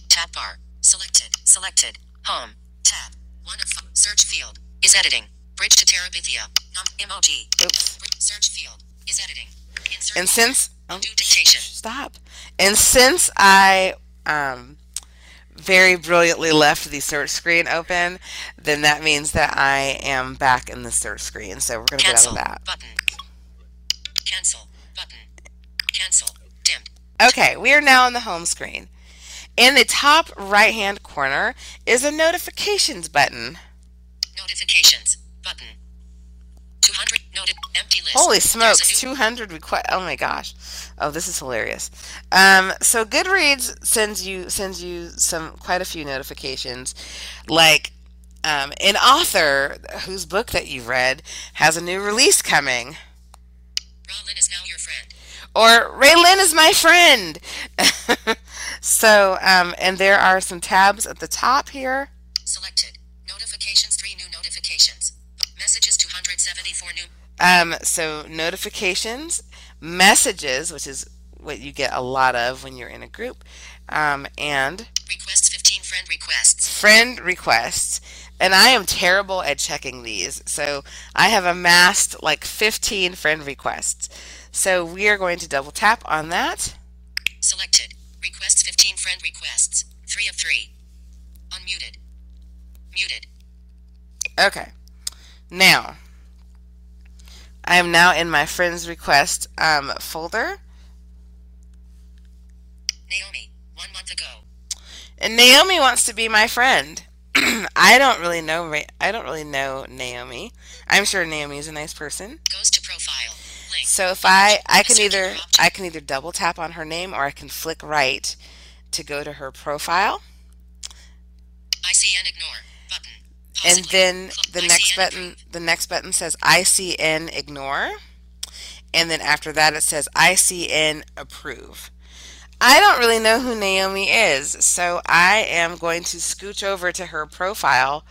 Tab bar. Selected. Selected. Home. Tab. One of five. Search field. Is editing. Bridge to Terabithia. Num. Emoji. Oops. Search field. Is editing. Insert. And since oh, stop. And since I um, very brilliantly left the search screen open, then that means that I am back in the search screen. So we're going to get out Cancel. of that. Button. Cancel. Button. Cancel. Dimmed. Okay, we are now on the home screen. In the top right hand corner is a notifications button. Notifications. Button. 200. Noti- empty list. Holy smokes, new- 200 request. Oh my gosh. Oh, this is hilarious. Um, so Goodreads sends you sends you some quite a few notifications, like um, an author whose book that you've read has a new release coming, Rollin is now your friend. or Raylyn is my friend. so, um, and there are some tabs at the top here. Selected. Notifications. Three new notifications. Messages 274 new. Um, so notifications, messages, which is what you get a lot of when you're in a group, um, and Requests 15 friend requests. friend requests. And I am terrible at checking these. So I have amassed like 15 friend requests. So we are going to double tap on that. Selected. Requests 15 friend requests. 3 of 3. Unmuted. Muted. Okay. Now, I am now in my friends request um, folder. Naomi. One month ago. And Naomi wants to be my friend. I don't really know. I don't really know Naomi. I'm sure Naomi is a nice person. Goes to profile. Link. So if I I can either I can either double tap on her name or I can flick right to go to her profile, I see and ignore. And then the next button the next button says ICN ignore, and then after that it says ICN approve. I don't really know who Naomi is, so I am going to scooch over to her profile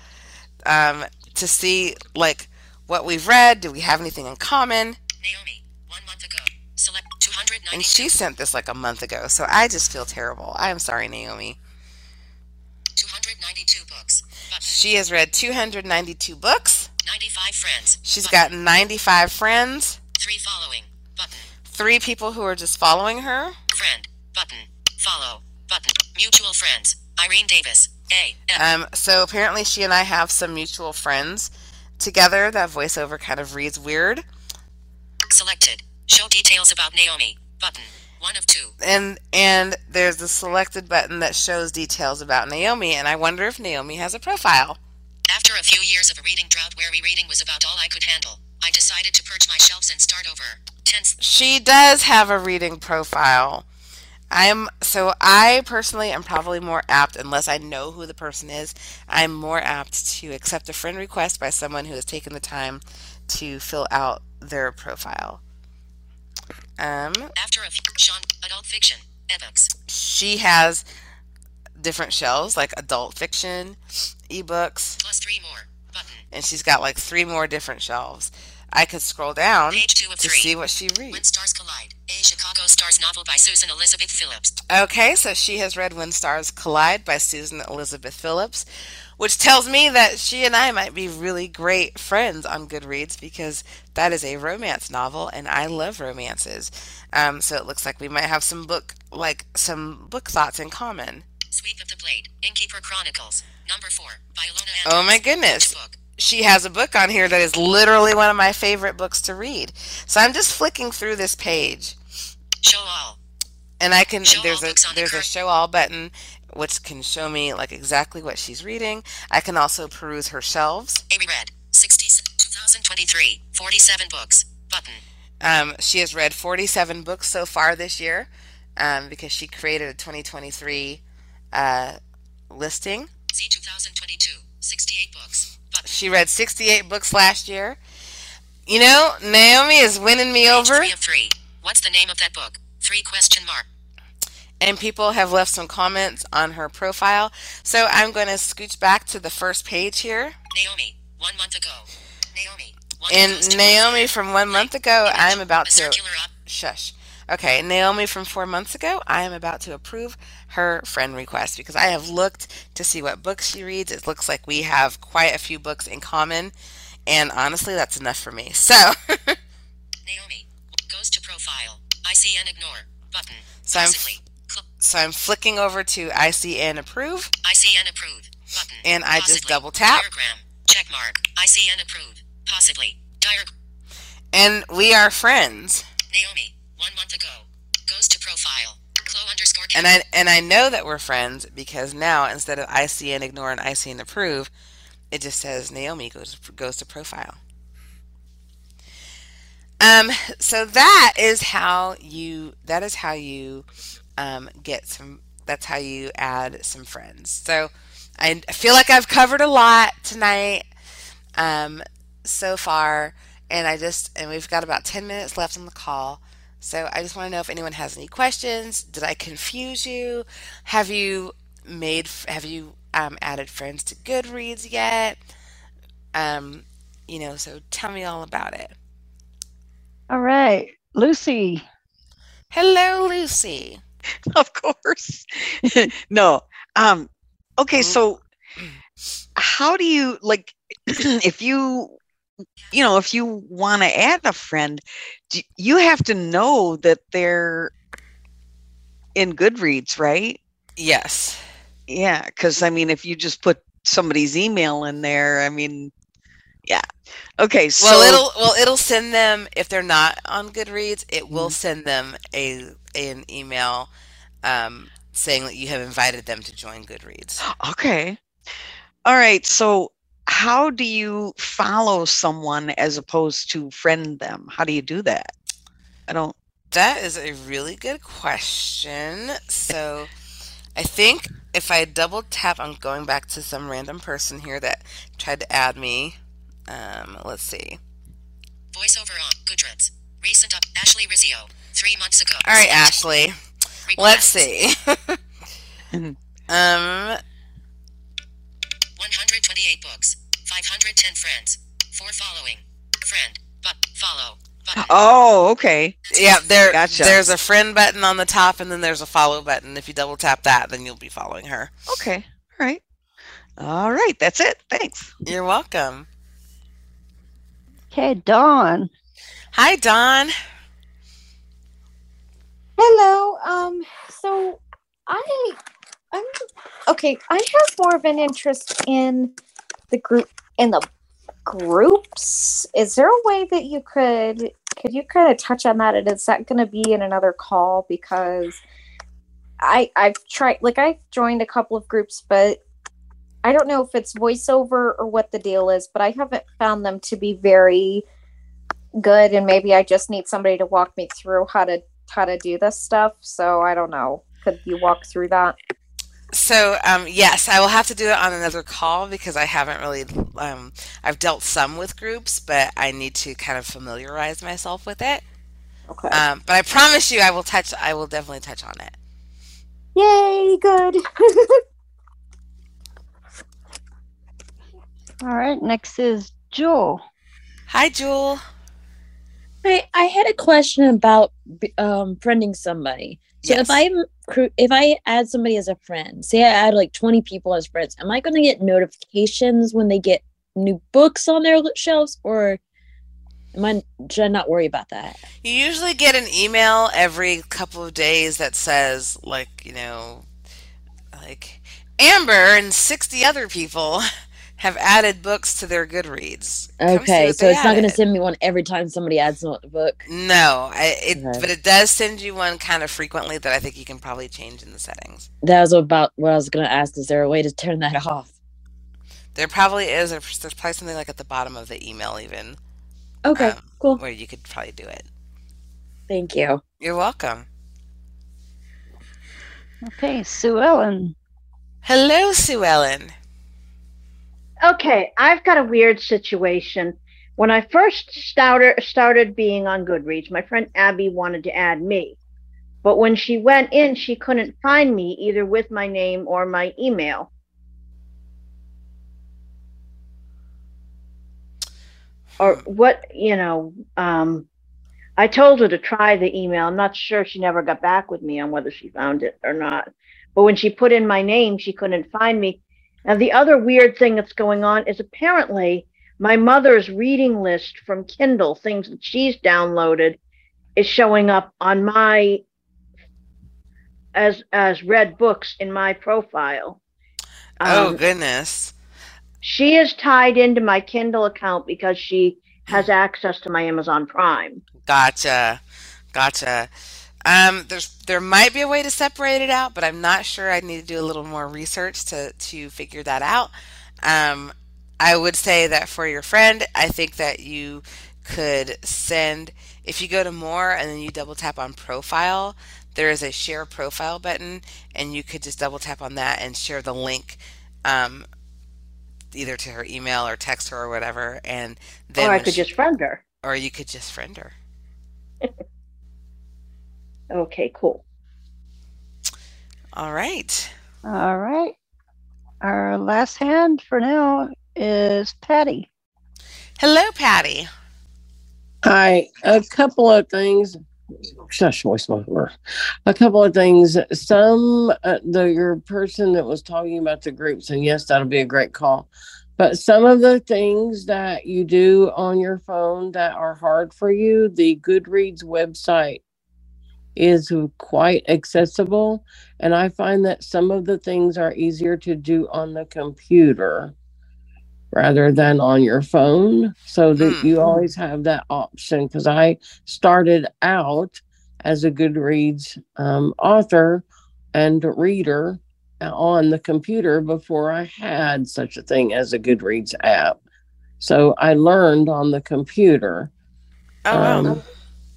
um, to see like what we've read. Do we have anything in common? Naomi. One month ago. Select 290. And she sent this like a month ago, so I just feel terrible. I am sorry, Naomi. 292 books. She has read 292 books. 95 friends. She's Button. got 95 friends, 3 following. Button. three people who are just following her. Friend. Button. Follow. Button. Mutual friends. Irene Davis. A. Um, so apparently, she and I have some mutual friends together. That voiceover kind of reads weird. Selected. Show details about Naomi. Button. 1 of 2. And and there's the selected button that shows details about Naomi, and I wonder if Naomi has a profile. After a few years of a reading drought where reading was about all I could handle, I decided to purge my shelves and start over. Tense. She does have a reading profile. I'm so I personally am probably more apt unless I know who the person is. I'm more apt to accept a friend request by someone who has taken the time to fill out their profile. Um, After a. Sean. Adult fiction. Ebooks. she has different shelves like adult fiction, ebooks, Plus 3 more. Button. and she's got like three more different shelves. I could scroll down Page 2 of to 3. see what she reads. When Stars Collide. A Chicago Stars novel by Susan Elizabeth Phillips. Okay, so she has read When Stars Collide by Susan Elizabeth Phillips, which tells me that she and I might be really great friends on Goodreads because that is a romance novel and I love romances. Um, so it looks like we might have some book like some book thoughts in common. Sweep of the Blade. Innkeeper Chronicles. Number 4. By Ilona Oh my goodness. She has a book on here that is literally one of my favorite books to read. So I'm just flicking through this page Show all. and I can Show there's a on the there's a show all button which can show me like exactly what she's reading. I can also peruse her shelves. A reread. 60, 2023. 47 books. Button. Um, she has read 47 books so far this year um, because she created a 2023 uh, listing. Z 2022. 68 books. Button. She read 68 books last year. You know, Naomi is winning me over, 3 of 3. What's the name of that book? 3 question mark. And people have left some comments on her profile. So I'm going to scooch back to the first page here. Naomi. One month ago. Naomi. One And Naomi from one month ago, I'm about to shush. Okay, Naomi from four months ago, I am about to approve her friend request because I have looked to see what books she reads. It looks like we have quite a few books in common, and honestly, that's enough for me. So, Naomi. Goes to profile. ICN ignore. Button. so I'm so I'm flicking over to ICN approve, ICN approve. Button. and I just double tap, Diagram. Check mark. ICN approve. Possibly. Diagram. and we are friends. Naomi. One month ago. Goes to profile. Chloe underscore And I and I know that we're friends because now instead of ICN ignore and ICN approve, it just says Naomi goes goes to profile. Um, so that is how you that is how you um, get some. That's how you add some friends. So I feel like I've covered a lot tonight um, so far, and I just and we've got about ten minutes left on the call. So I just want to know if anyone has any questions. Did I confuse you? Have you made have you um, added friends to Goodreads yet? Um, you know, so tell me all about it. All right, Lucy. Hello, Lucy. of course. no. Um okay, so how do you like if you you know, if you want to add a friend, do, you have to know that they're in Goodreads, right? Yes. Yeah, because I mean, if you just put somebody's email in there, I mean, yeah. Okay, so Well, it'll well it'll send them if they're not on Goodreads. It will send them a an email um, saying that you have invited them to join Goodreads. Okay. All right. So, how do you follow someone as opposed to friend them? How do you do that? I don't. That is a really good question. So, I think if I double tap, I'm going back to some random person here that tried to add me. Um, let's see. Voiceover on Goodreads. Recent up Ashley Rizzio. Three months ago. All right, Ashley. Let's see. um, 128 books. 510 friends. Four following. Friend. But follow. Button. Oh, okay. yeah, there. Gotcha. There's a friend button on the top, and then there's a follow button. If you double tap that, then you'll be following her. Okay. All right. All right. That's it. Thanks. You're welcome. Okay, Dawn. Hi, Dawn. Hello. Um. So I, I'm okay. I have more of an interest in the group in the groups. Is there a way that you could could you kind of touch on that? And is that going to be in another call? Because I I've tried like I've joined a couple of groups, but I don't know if it's voiceover or what the deal is. But I haven't found them to be very good, and maybe I just need somebody to walk me through how to how to do this stuff. So I don't know. Could you walk through that? So, um, yes, I will have to do it on another call because I haven't really. Um, I've dealt some with groups, but I need to kind of familiarize myself with it. Okay. Um, but I promise you, I will touch. I will definitely touch on it. Yay! Good. All right, next is Jewel. Hi, Jewel. I I had a question about b- um friending somebody. So if I'm if I add somebody as a friend, say I add like 20 people as friends, am I going to get notifications when they get new books on their shelves or am I should I not worry about that? You usually get an email every couple of days that says, like, you know, like Amber and 60 other people have added books to their Goodreads. Okay, so they it's not going to send me one every time somebody adds a book. No, I, it, Okay. but it does send you one kind of frequently that I think you can probably change in the settings. That was about what I was going to ask. Is there a way to turn that off? There probably is. There's there's probably something like at the bottom of the email, even Okay, um, cool. where you could probably do it. Thank you. You're welcome. Okay, Sue Ellen. Hello, Sue Ellen. Okay, I've got a weird situation. When I first started started being on Goodreads, my friend Abby wanted to add me. But when she went in, she couldn't find me either with my name or my email. Or what, you know, um, I told her to try the email. I'm not sure she never got back with me on whether she found it or not. But when she put in my name, she couldn't find me. Now, the other weird thing that's going on is apparently my mother's reading list from Kindle, things that she's downloaded, is showing up on my as as read books in my profile. oh Um, goodness. she is tied into my Kindle account because she has access to my Amazon Prime. Gotcha. Gotcha. Um, there's there might be a way to separate it out, but I'm not sure. I need to do a little more research to to figure that out. Um, I would say that for your friend, I think that you could send if you go to more and then you double tap on profile, there is a share profile button, and you could just double tap on that and share the link. Um, either to her email or text her or whatever, and then or I could she- just friend her. or you could just friend her. Okay, cool. All right. All right. Our last hand for now is Patty. Hello, Patty. Hi, a couple of things. shush, voice over. A couple of things. Some uh, the your person that was talking about the groups, and yes, that'll be a great call. But some of the things that you do on your phone that are hard for you, the Goodreads website is quite accessible. And I find that some of the things are easier to do on the computer rather than on your phone so that you mm-hmm. always have that option. Because I started out as a Goodreads um, author and reader uh, on the computer before I had such a thing as a Goodreads app. So I learned on the computer. Oh, wow. Um,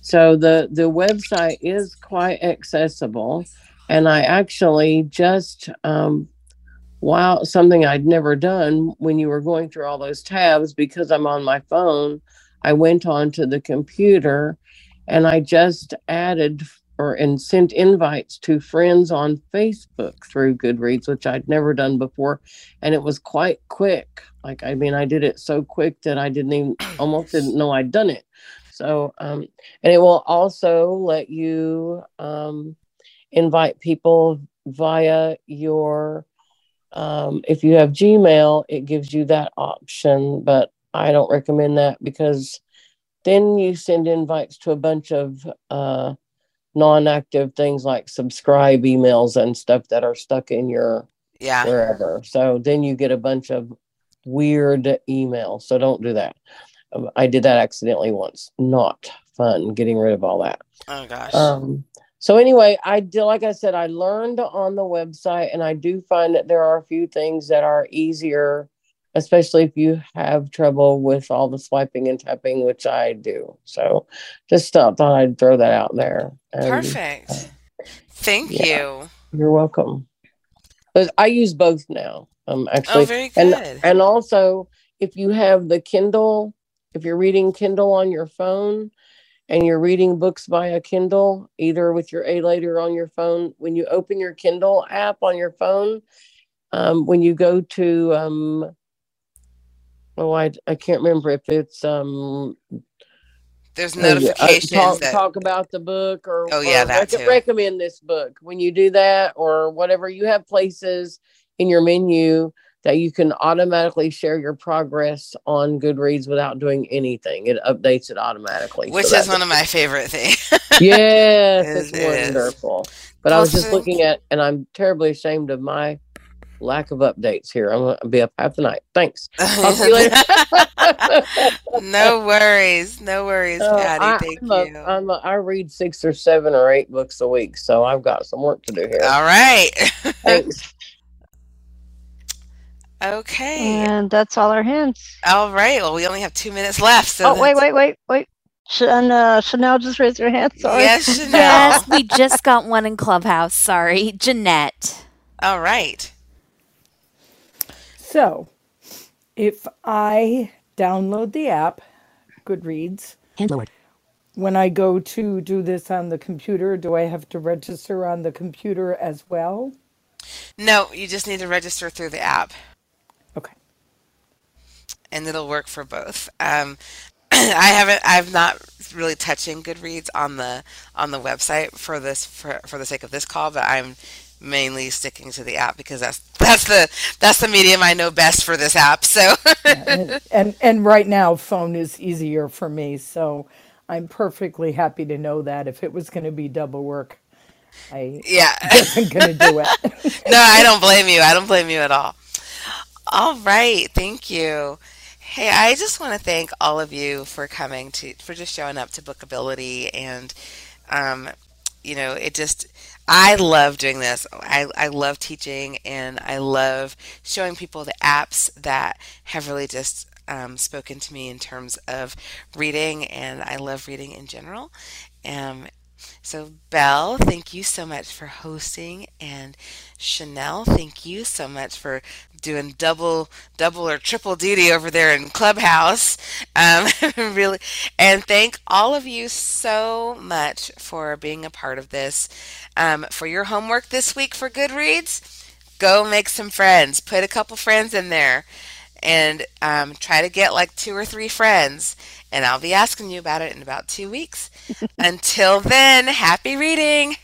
So the the website is quite accessible, and I actually just um, wow something I'd never done when you were going through all those tabs because I'm on my phone. I went onto the computer, and I just added or and sent invites to friends on Facebook through Goodreads, which I'd never done before, and it was quite quick. Like I mean, I did it so quick that I didn't even almost didn't know I'd done it. So, um, and it will also let you um, invite people via your, um, if you have Gmail, it gives you that option, but I don't recommend that because then you send invites to a bunch of uh, non active things like subscribe emails and stuff that are stuck in your Yeah. wherever. So then you get a bunch of weird emails. So don't do that. Um, I did that accidentally once. Not fun getting rid of all that. Oh gosh. Um, so anyway, I did, like I said, I learned on the website, and I do find that there are a few things that are easier, especially if you have trouble with all the swiping and tapping, which I do. So just thought, thought I'd throw that out there. And, Perfect. Thank yeah. you. You're welcome. I use both now. Um, actually, Oh, very and and also if you have the Kindle, if you're reading Kindle on your phone, and you're reading books via Kindle, either with your A later on your phone, when you open your Kindle app on your phone, um, when you go to um, oh, I I can't remember if it's um There's yeah. Uh, notifications talk, that talk about the book or, Oh, yeah, or that rec- recommend this book when you do that or whatever you have places in your menu that you can automatically share your progress on goodreads without doing anything it updates it automatically which So is one of my favorite things. yes It it's is. wonderful but i was just looking at and i'm terribly ashamed of my lack of updates here i'm gonna be up half the night thanks Talk to you later. no worries. No worries, Uh, Patty. I, Thank I'm a- you. I'm a, I read six or seven or eight books a week, so I've got some work to do here. All right. Thanks. Okay. And that's all our hands. All right. Well, we only have two minutes left. So oh, wait, that's- wait, wait, wait. Sh- and uh, Chanel just raised her hand. Sorry. Yes, Chanel. Yes, we just got one in Clubhouse. Sorry. Jeanette. All right. So, if I download the app, Goodreads, when I go to do this on the computer, do I have to register on the computer as well? No, you just need to register through the app. And it'll work for both. Um, I haven't. I'm not really touching Goodreads on the on the website for this for for the sake of this call, but I'm mainly sticking to the app because that's that's the that's the medium I know best for this app. So and, and and right now phone is easier for me so i'm perfectly happy to know that if it was going to be double work i yeah, wasn't going to do it no, I don't blame you. I don't blame you at all. All right, thank you. Hey, I just want to thank all of you for coming to for just showing up to Bookability and um you know, it just I love doing this. I I love teaching and I love showing people the apps that have really just um, spoken to me in terms of reading, and I love reading in general. Um, so, Belle, thank you so much for hosting, and Chanel, thank you so much for doing double, double or triple duty over there in Clubhouse. Um, really, and thank all of you so much for being a part of this. Um, for your homework this week for Goodreads, go make some friends. Put a couple friends in there and um, try to get like two or three friends, and I'll be asking you about it in about two weeks. Until then, happy reading.